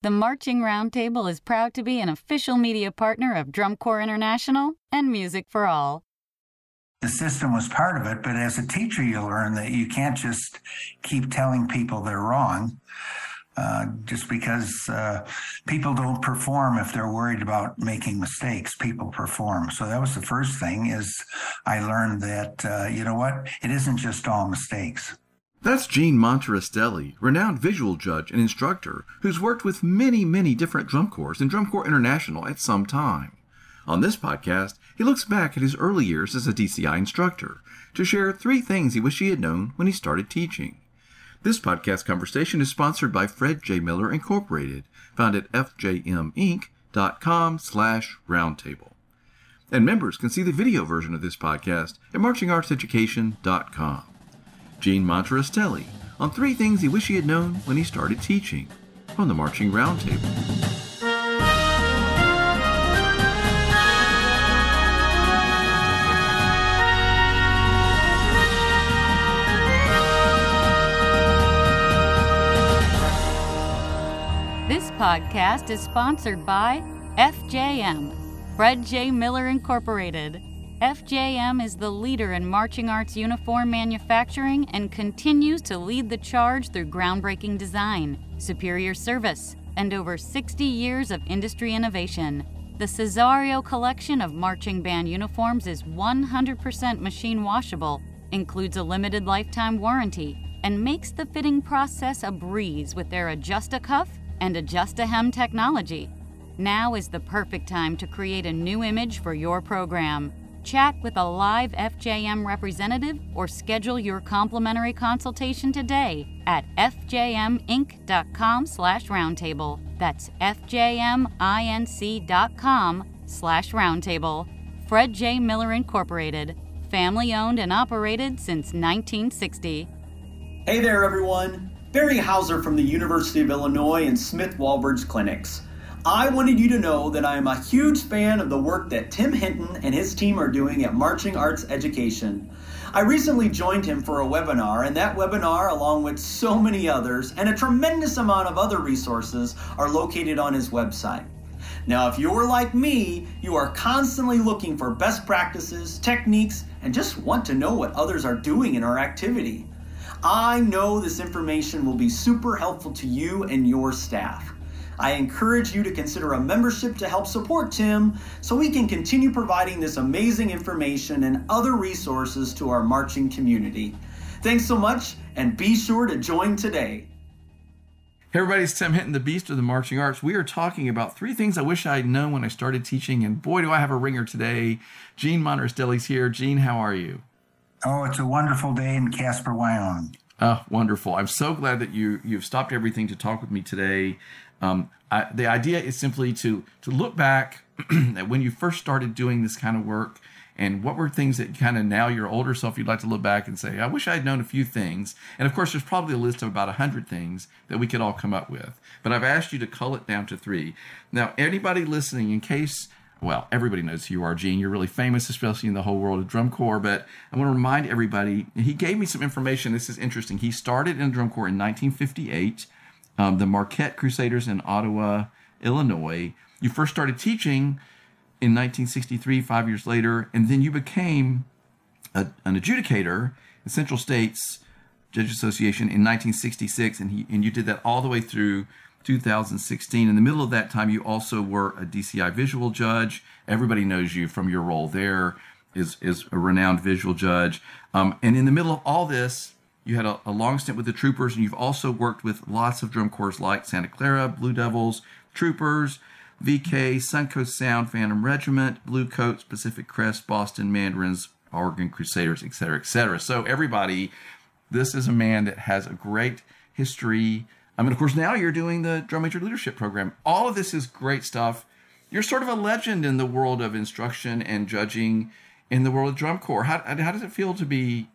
The Marching Roundtable is proud to be an official media partner of Drum Corps International and Music for All. The system was part of it, but as a teacher, you learn that you can't just keep telling people they're wrong. Uh, just because uh, people don't perform if they're worried about making mistakes people perform so that was the first thing is i learned that uh, you know what it isn't just all mistakes that's Gene Monterastelli, renowned visual judge and instructor who's worked with many, many different drum corps and Drum Corps International at some time. On this podcast, he looks back at his early years as a DCI instructor to share three things he wished he had known when he started teaching. This podcast conversation is sponsored by Fred J. Miller Incorporated, found at fjminc.com slash roundtable. And members can see the video version of this podcast at marchingartseducation.com. Gene Monterastelli on three things he wished he had known when he started teaching on the Marching Roundtable. This podcast is sponsored by FJM, Fred J. Miller Incorporated. FJM is the leader in marching arts uniform manufacturing and continues to lead the charge through groundbreaking design, superior service, and over 60 years of industry innovation. The Cesario collection of marching band uniforms is 100% machine washable, includes a limited lifetime warranty, and makes the fitting process a breeze with their Adjust-A-Cuff and Adjust-A-Hem technology. Now is the perfect time to create a new image for your program. Chat with a live FJM representative or schedule your complimentary consultation today at fjminc.com slash roundtable. That's fjminc.com slash roundtable. Fred J. Miller Incorporated, family owned and operated since 1960. Hey there, everyone. Barry Hauser from the University of Illinois and Smith Walbridge Clinics. I wanted you to know that I am a huge fan of the work that Tim Hinton and his team are doing at Marching Arts Education. I recently joined him for a webinar, and that webinar, along with so many others and a tremendous amount of other resources, are located on his website. Now, if you're like me, you are constantly looking for best practices, techniques, and just want to know what others are doing in our activity. I know this information will be super helpful to you and your staff. I encourage you to consider a membership to help support Tim so we can continue providing this amazing information and other resources to our marching community. Thanks so much, and be sure to join today. Hey everybody, it's Tim Hinton, the Beast of the Marching Arts. We are talking about three things I wish I'd known when I started teaching, and boy, do I have a ringer today. Gene Monterastelli's here. Gene, how are you? Oh, it's a wonderful day in Casper, Wyoming. Oh, wonderful. I'm so glad that you, you've stopped everything to talk with me today. Um, I, the idea is simply to to look back at when you first started doing this kind of work and what were things that kind of now your older self you'd like to look back and say i wish i had known a few things and of course there's probably a list of about 100 things that we could all come up with but i've asked you to cull it down to three now anybody listening in case well everybody knows who you are gene. You're really famous especially in the whole world of drum corps but i want to remind everybody he gave me some information. This is interesting. He started in drum corps in 1958 um, the Marquette Crusaders in Ottawa, Illinois. You first started teaching in 1963, five years later, and then you became a, an adjudicator in Central States Judge Association in 1966, and, he, and you did that all the way through 2016. In the middle of that time, you also were a DCI visual judge. Everybody knows you from your role there is, is a renowned visual judge. Um, and in the middle of all this, you had a, a, long stint with the Troopers, and you've also worked with lots of drum corps like Santa Clara, Blue Devils, Troopers, VK, Suncoast Sound, Phantom Regiment, Blue Coats, Pacific Crest, Boston Mandarins, Oregon Crusaders, etc., etc. So everybody, this is a man that has a great history. I mean, of course, now you're doing the Drum Major Leadership Program. All of this is great stuff. You're sort of a legend in the world of instruction and judging in the world of drum corps. How, how does it feel to be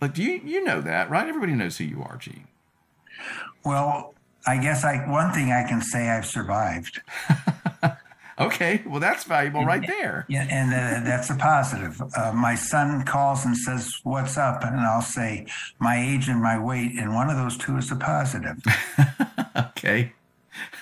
like, do you you know that, right? Everybody knows who you are, Gene. Well, I guess I one thing I can say I've survived. okay, well that's valuable right there. Yeah, and uh, that's a positive. Uh, my son calls and says, "What's up?" and I'll say, "My age and my weight," and one of those two is a positive. okay.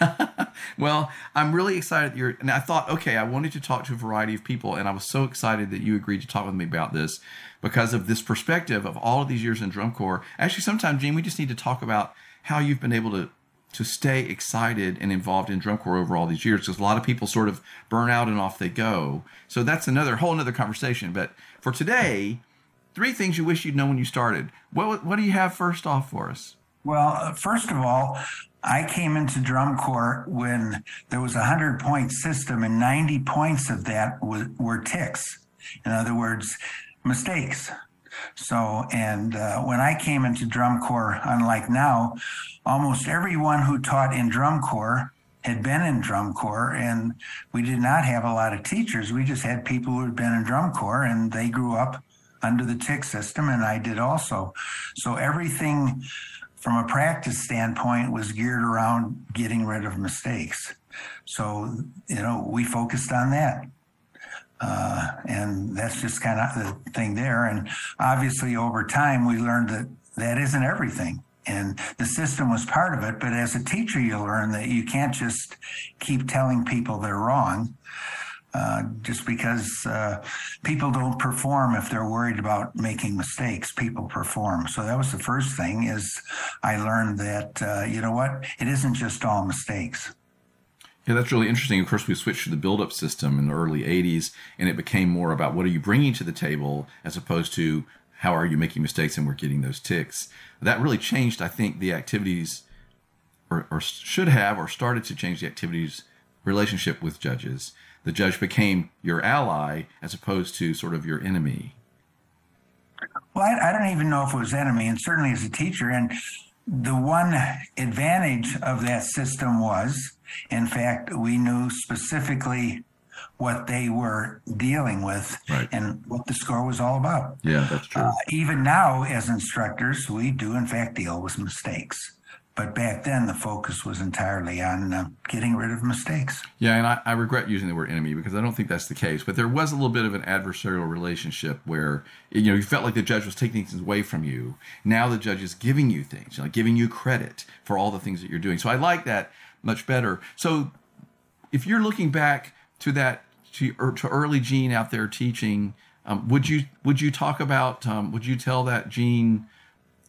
well, I'm really excited that you're. And I thought, okay, I wanted to talk to a variety of people, and I was so excited that you agreed to talk with me about this because of this perspective of all of these years in drum corps. Actually, sometimes, Gene, we just need to talk about how you've been able to to stay excited and involved in drum corps over all these years because a lot of people sort of burn out and off they go. So that's another whole another conversation. But for today, three things you wish you'd known when you started. What what do you have first off for us? Well, uh, first of all, I came into drum corps when there was a hundred point system, and ninety points of that were ticks. In other words, mistakes. So, and uh, when I came into drum corps, unlike now, almost everyone who taught in drum corps had been in drum corps, and we did not have a lot of teachers. We just had people who had been in drum corps, and they grew up under the tick system, and I did also. So everything from a practice standpoint was geared around getting rid of mistakes. So, you know, we focused on that. Uh, and that's just kind of the thing there. And obviously, over time, we learned that that isn't everything. And the system was part of it. But as a teacher, you learn that you can't just keep telling people they're wrong. Uh, just because uh, people don't perform if they're worried about making mistakes people perform so that was the first thing is i learned that uh, you know what it isn't just all mistakes yeah, that's really interesting. Of course, we switched to the build-up system in the early '80s, and it became more about what are you bringing to the table as opposed to how are you making mistakes and we're getting those ticks. That really changed, I think, the activities, or, or should have, or started to change the activities relationship with judges. The judge became your ally as opposed to sort of your enemy. Well, I, I don't even know if it was enemy, and certainly as a teacher, and the one advantage of that system was, in fact, we knew specifically what they were dealing with right. and what the score was all about. Yeah, that's true. Uh, even now, as instructors, we do, in fact, deal with mistakes. But back then, the focus was entirely on uh, getting rid of mistakes. Yeah, and I, I, regret using the word enemy because I don't think that's the case. But there was a little bit of an adversarial relationship where you know you felt like the judge was taking things away from you. Now the judge is giving you things, you know, giving you credit for all the things that you're doing. So I like that much better. So if you're looking back to that to, er, to early Gene out there teaching, um, would you would you talk about um, would you tell that Gene,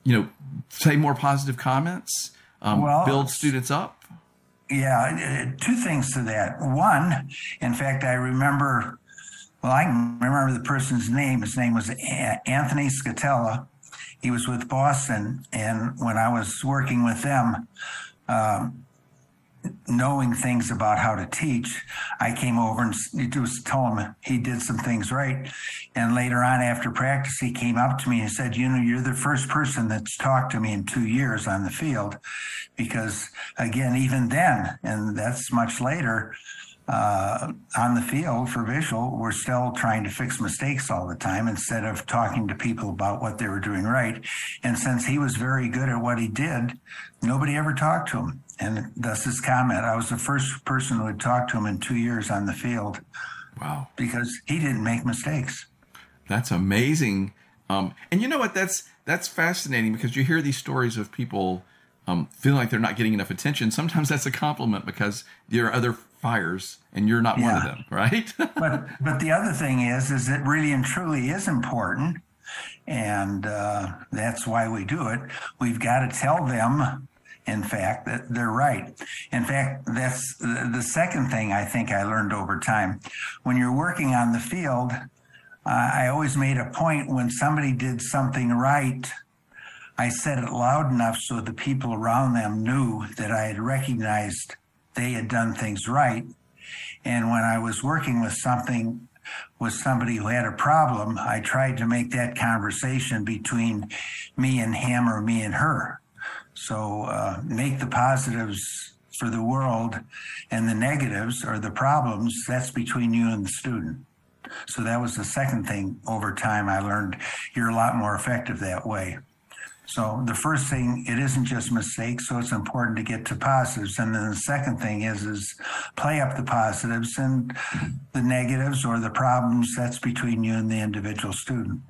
you know, say more positive comments? um, well, build students up? Yeah, two things to that. One, in fact, I remember, well, I can remember the person's name. His name was Anthony Scatella. He was with Boston. And when I was working with them, um, knowing things about how to teach, I came over and just told him he did some things right. And later on, after practice, he came up to me and said, You know, you're the first person that's talked to me in two years on the field. Because again, even then, and that's much later, uh, on the field for visual, we're still trying to fix mistakes all the time instead of talking to people about what they were doing right. And since he was very good at what he did, nobody ever talked to him. And thus his comment. I was the first person who had talked to him in two years on the field. Wow. Because he didn't make mistakes. That's amazing. Um, and you know what? That's that's fascinating because you hear these stories of people um, feeling like they're not getting enough attention. Sometimes that's a compliment because there are other fires and you're not yeah. one of them, right? but but the other thing is, is it really and truly is important, and uh, that's why we do it. We've got to tell them in fact, that they're right. In fact, that's the second thing I think I learned over time. When you're working on the field, uh, I always made a point when somebody did something right, I said it loud enough so the people around them knew that I had recognized they had done things right. And when I was working with something with somebody who had a problem, I tried to make that conversation between me and him or me and her. So uh, make the positives for the world and the negatives or the problems, that's between you and the student. So that was the second thing over time I learned you're a lot more effective that way. So the first thing, it isn't just mistakes, so it's important to get to positives. And then the second thing is is play up the positives and the negatives or the problems, that's between you and the individual student.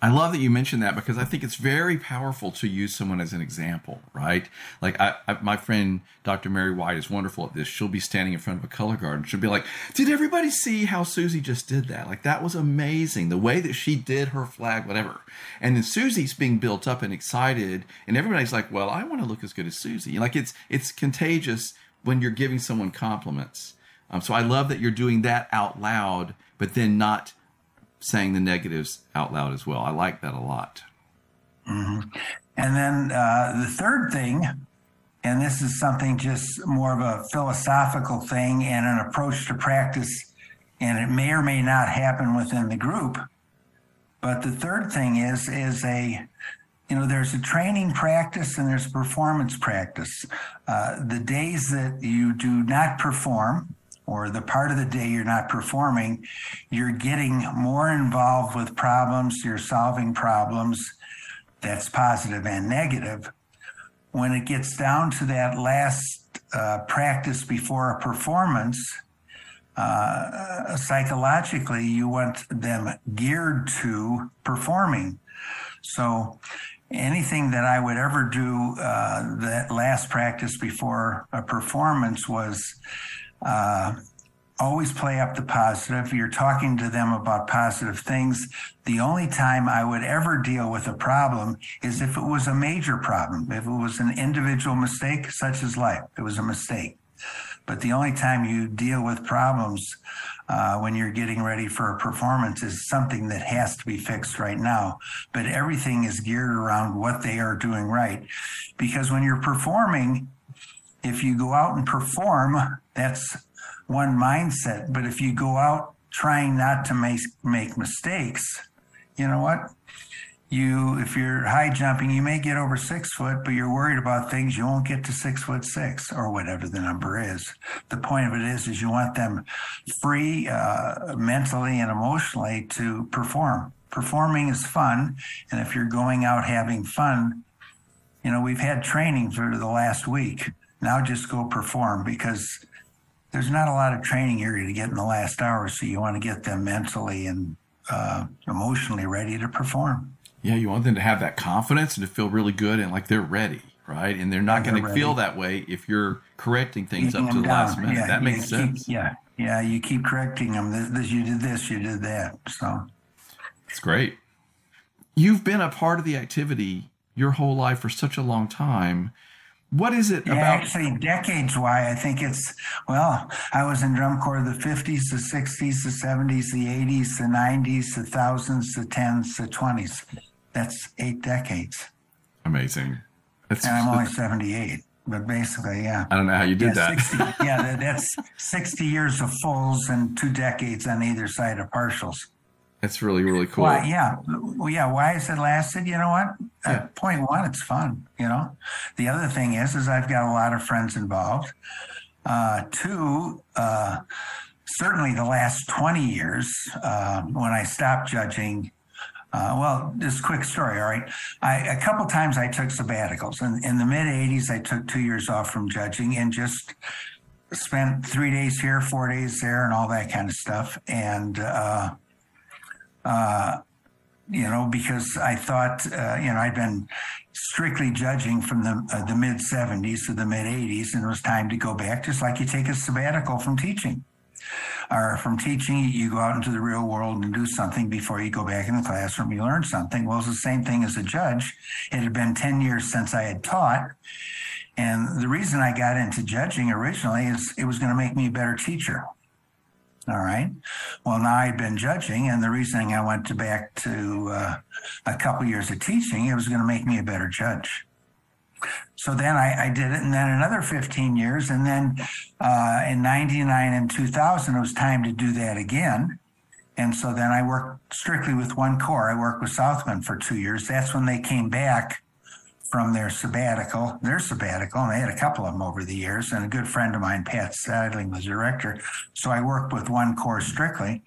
I love that you mentioned that because I think it's very powerful to use someone as an example, right? Like I, I, my friend Dr. Mary White is wonderful at this. She'll be standing in front of a color guard and she'll be like, "Did everybody see how Susie just did that? Like that was amazing. The way that she did her flag, whatever." And then Susie's being built up and excited, and everybody's like, "Well, I want to look as good as Susie." Like it's it's contagious when you're giving someone compliments. Um, so I love that you're doing that out loud, but then not saying the negatives out loud as well. I like that a lot. Mm-hmm. And then uh, the third thing, and this is something just more of a philosophical thing and an approach to practice, and it may or may not happen within the group. But the third thing is is a you know there's a training practice and there's performance practice. Uh, the days that you do not perform, or the part of the day you're not performing, you're getting more involved with problems, you're solving problems. That's positive and negative. When it gets down to that last uh, practice before a performance, uh, psychologically, you want them geared to performing. So, anything that I would ever do uh, that last practice before a performance was uh, always play up the positive. You're talking to them about positive things. The only time I would ever deal with a problem is if it was a major problem, if it was an individual mistake, such as life, it was a mistake. But the only time you deal with problems uh, when you're getting ready for a performance is something that has to be fixed right now. But everything is geared around what they are doing right. Because when you're performing, if you go out and perform, that's one mindset. But if you go out trying not to make make mistakes, you know what? You if you're high jumping, you may get over six foot, but you're worried about things you won't get to six foot six or whatever the number is. The point of it is, is you want them free uh, mentally and emotionally to perform. Performing is fun, and if you're going out having fun, you know we've had training for the last week. Now just go perform because there's not a lot of training here to get in the last hour, so you want to get them mentally and uh, emotionally ready to perform. Yeah, you want them to have that confidence and to feel really good and like they're ready, right? And they're not going to feel that way if you're correcting things Keeping up to the down. last minute. Yeah, that makes sense. Yeah, yeah, you keep correcting them. This, this, you did this, you did that. So it's great. You've been a part of the activity your whole life for such a long time what is it yeah, about? Actually, decades why I think it's, well, I was in drum corps the 50s, the 60s, the 70s, the 80s, the 90s, the thousands, the 10s, the 20s. That's eight decades. Amazing. That's, and I'm only 78. But basically, yeah. I don't know how you did yeah, that. 60, yeah, that's 60 years of fulls and two decades on either side of partials. That's really really cool. Yeah, well, yeah. Why has it lasted? You know what? Yeah. At point one, it's fun. You know. The other thing is, is I've got a lot of friends involved. Uh, two, uh, certainly the last twenty years, uh, when I stopped judging. Uh, well, this quick story. All right, I a couple times I took sabbaticals. In, in the mid '80s, I took two years off from judging and just spent three days here, four days there, and all that kind of stuff. And uh, you know, because I thought, uh, you know, I'd been strictly judging from the uh, the mid 70s to the mid 80s, and it was time to go back, just like you take a sabbatical from teaching. Or from teaching, you go out into the real world and do something before you go back in the classroom. You learn something. Well, it's the same thing as a judge. It had been 10 years since I had taught. And the reason I got into judging originally is it was going to make me a better teacher. All right. Well, now I'd been judging, and the reasoning I went to back to uh, a couple years of teaching, it was going to make me a better judge. So then I, I, did it, and then another 15 years, and then uh, in 99 and 2000, it was time to do that again. And so then I worked strictly with one corps. I worked with Southwind for two years. That's when they came back from their sabbatical, their sabbatical, and I had a couple of them over the years. And a good friend of mine, Pat Sadling, was director. So I worked with one corps strictly,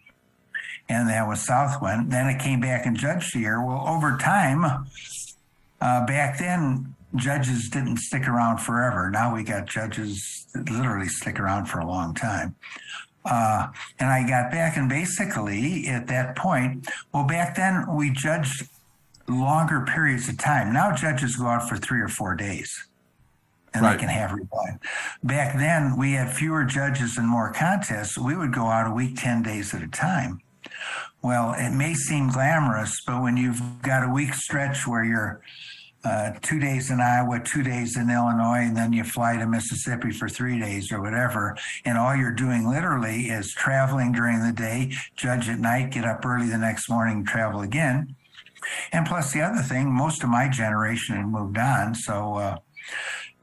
and that was Southwind. Then I came back and judged here. Well, over time, uh, back then, judges didn't stick around forever. Now we got judges that literally stick around for a long time. Uh, and I got back, and basically at that point, well, back then we judged longer periods of time. Now judges go out for three or four days and Right. they can have rewind. Back then, we had fewer judges and more contests. We would go out a week, 10 days at a time. Well, it may seem glamorous, but when you've got a week stretch where you're uh, two days in Iowa, two days in Illinois, and then you fly to Mississippi for three days or whatever, and all you're doing literally is traveling during the day, judge at night, get up early the next morning, travel again. And plus, the other thing, most of my generation had moved on, so uh,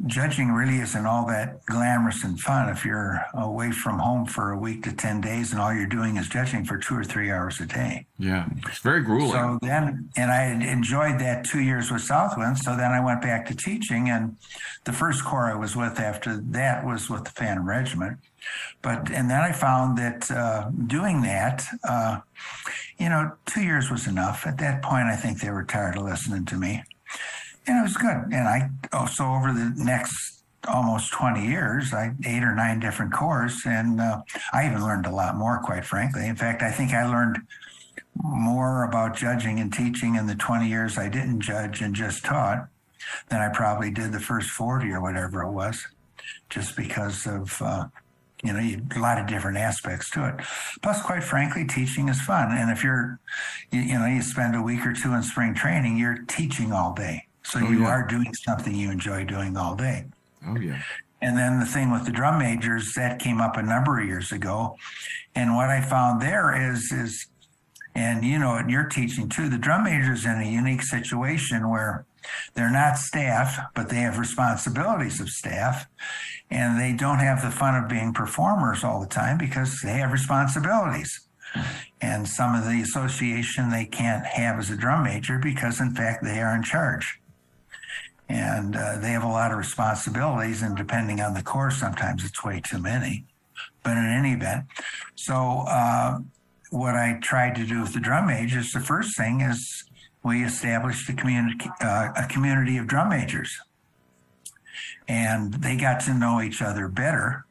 judging really isn't all that glamorous and fun if you're away from home for a week to 10 days and all you're doing is judging for two or three hours a day. Yeah, it's very grueling. So then, and I had enjoyed that two years with Southwind. So then I went back to teaching, and the first corps I was with after that was with the Phantom Regiment. But and then I found that uh, doing that, uh, you know, two years was enough. At that point, I think they were tired of listening to me, and it was good. And I also over the next almost 20 years, I eight or nine different corps, and uh, I even learned a lot more, quite frankly. In fact, I think I learned more about judging and teaching in the 20 years I didn't judge and just taught than I probably did the first 40 or whatever it was, just because of, uh, you know, you, a lot of different aspects to it. Plus, quite frankly, teaching is fun. And if you're, you, you know, you spend a week or two in spring training, you're teaching all day. So Oh, you yeah. are doing something you enjoy doing all day. oh yeah, And then the thing with the drum majors that came up a number of years ago, and what I found there is is, and you know, and you're teaching too. The drum majors in a unique situation where they're not staff, but they have responsibilities of staff, and they don't have the fun of being performers all the time because they have responsibilities. And some of the association they can't have as a drum major because, in fact, they are in charge and uh, they have a lot of responsibilities and depending on the corps sometimes it's way too many but in any event so uh, what i tried to do with the drum majors the first thing is we established a community uh, a community of drum majors. And they got to know each other better.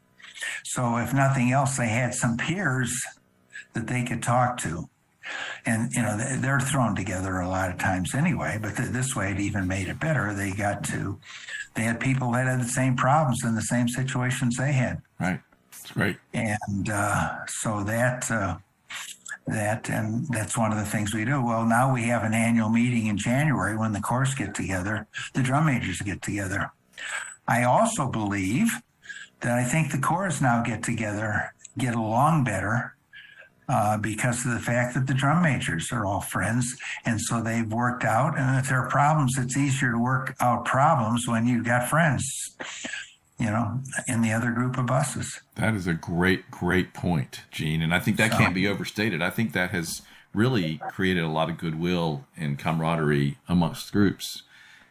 So if nothing else they had some peers that they could talk to. And you know they- they're thrown together a lot of times anyway but th- this way it even made it better. They got to they had people that had the same problems and the same situations they had. Right. It's great. and uh, so that uh, that and that's one of the things we do well now we have an annual meeting in january when the corps get together the drum majors get together i also believe that i think the chorus now get together get along better uh, because of the fact that the drum majors are all friends. And so they've worked out. And if there are problems, it's easier to work out problems when you've got friends, you know, in the other group of buses. That is a great, great point, Gene. And I think that So- can't be overstated. I think that has really created a lot of goodwill and camaraderie amongst groups.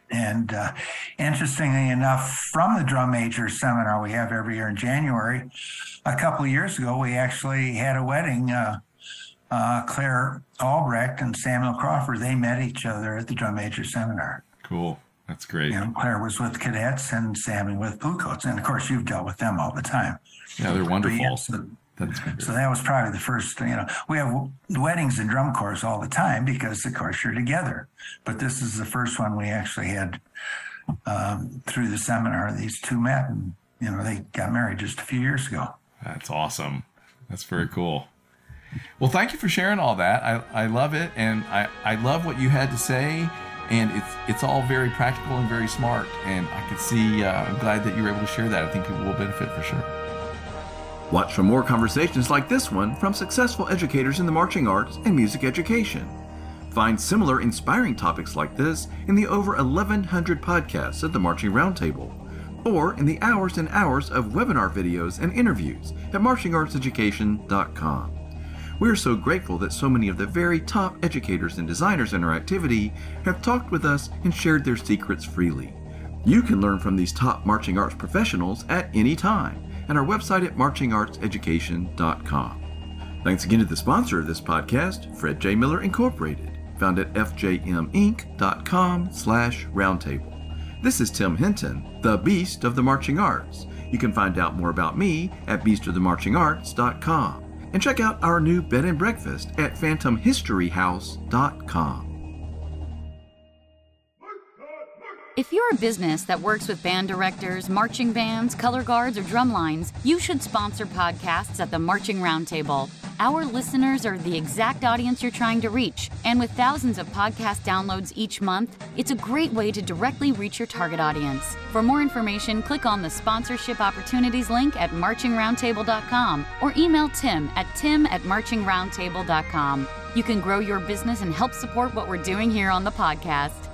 And uh, interestingly enough, from the drum major seminar we have every year in January, a couple of years ago, we actually had a wedding. Uh, uh, Claire Albrecht and Samuel Crawford, they met each other at the drum major seminar. Cool. That's great. You know, Claire was with cadets and Sammy with bluecoats. And of course, you've dealt with them all the time. Yeah, they're wonderful. yeah, so, so that was probably the first, you know, we have weddings and drum corps all the time because, of course, you're together. But this is the first one we actually had um, through the seminar. These two met and, you know, they got married just a few years ago. That's awesome. That's very cool. Well, thank you for sharing all that. I, I love it, and I, I love what you had to say, and it's it's all very practical and very smart. And I can see. Uh, I'm glad that you were able to share that. I think people will benefit for sure. Watch for more conversations like this one from successful educators in the marching arts and music education. Find similar inspiring topics like this in the over 1,100 podcasts at the Marching Roundtable, or in the hours and hours of webinar videos and interviews at marchingartseducation.com. We are so grateful that so many of the very top educators and designers in our activity have talked with us and shared their secrets freely. You can learn from these top marching arts professionals at any time at our website at marchingartseducation.com. Thanks again to the sponsor of this podcast, Fred J. Miller Incorporated, found at fjminc.com slash roundtable. This is Tim Hinton, the Beast of the Marching Arts. You can find out more about me at beastofthemarchingarts.com and check out our new bed and breakfast at phantomhistoryhouse.com. If you're a business that works with band directors, marching bands, color guards, or drum lines, you should sponsor podcasts at the Marching Roundtable. Our listeners are the exact audience you're trying to reach, and with thousands of podcast downloads each month, it's a great way to directly reach your target audience. For more information, click on the sponsorship opportunities link at marchingroundtable.com or email Tim at tim at marchingroundtable.com. You can grow your business and help support what we're doing here on the podcast.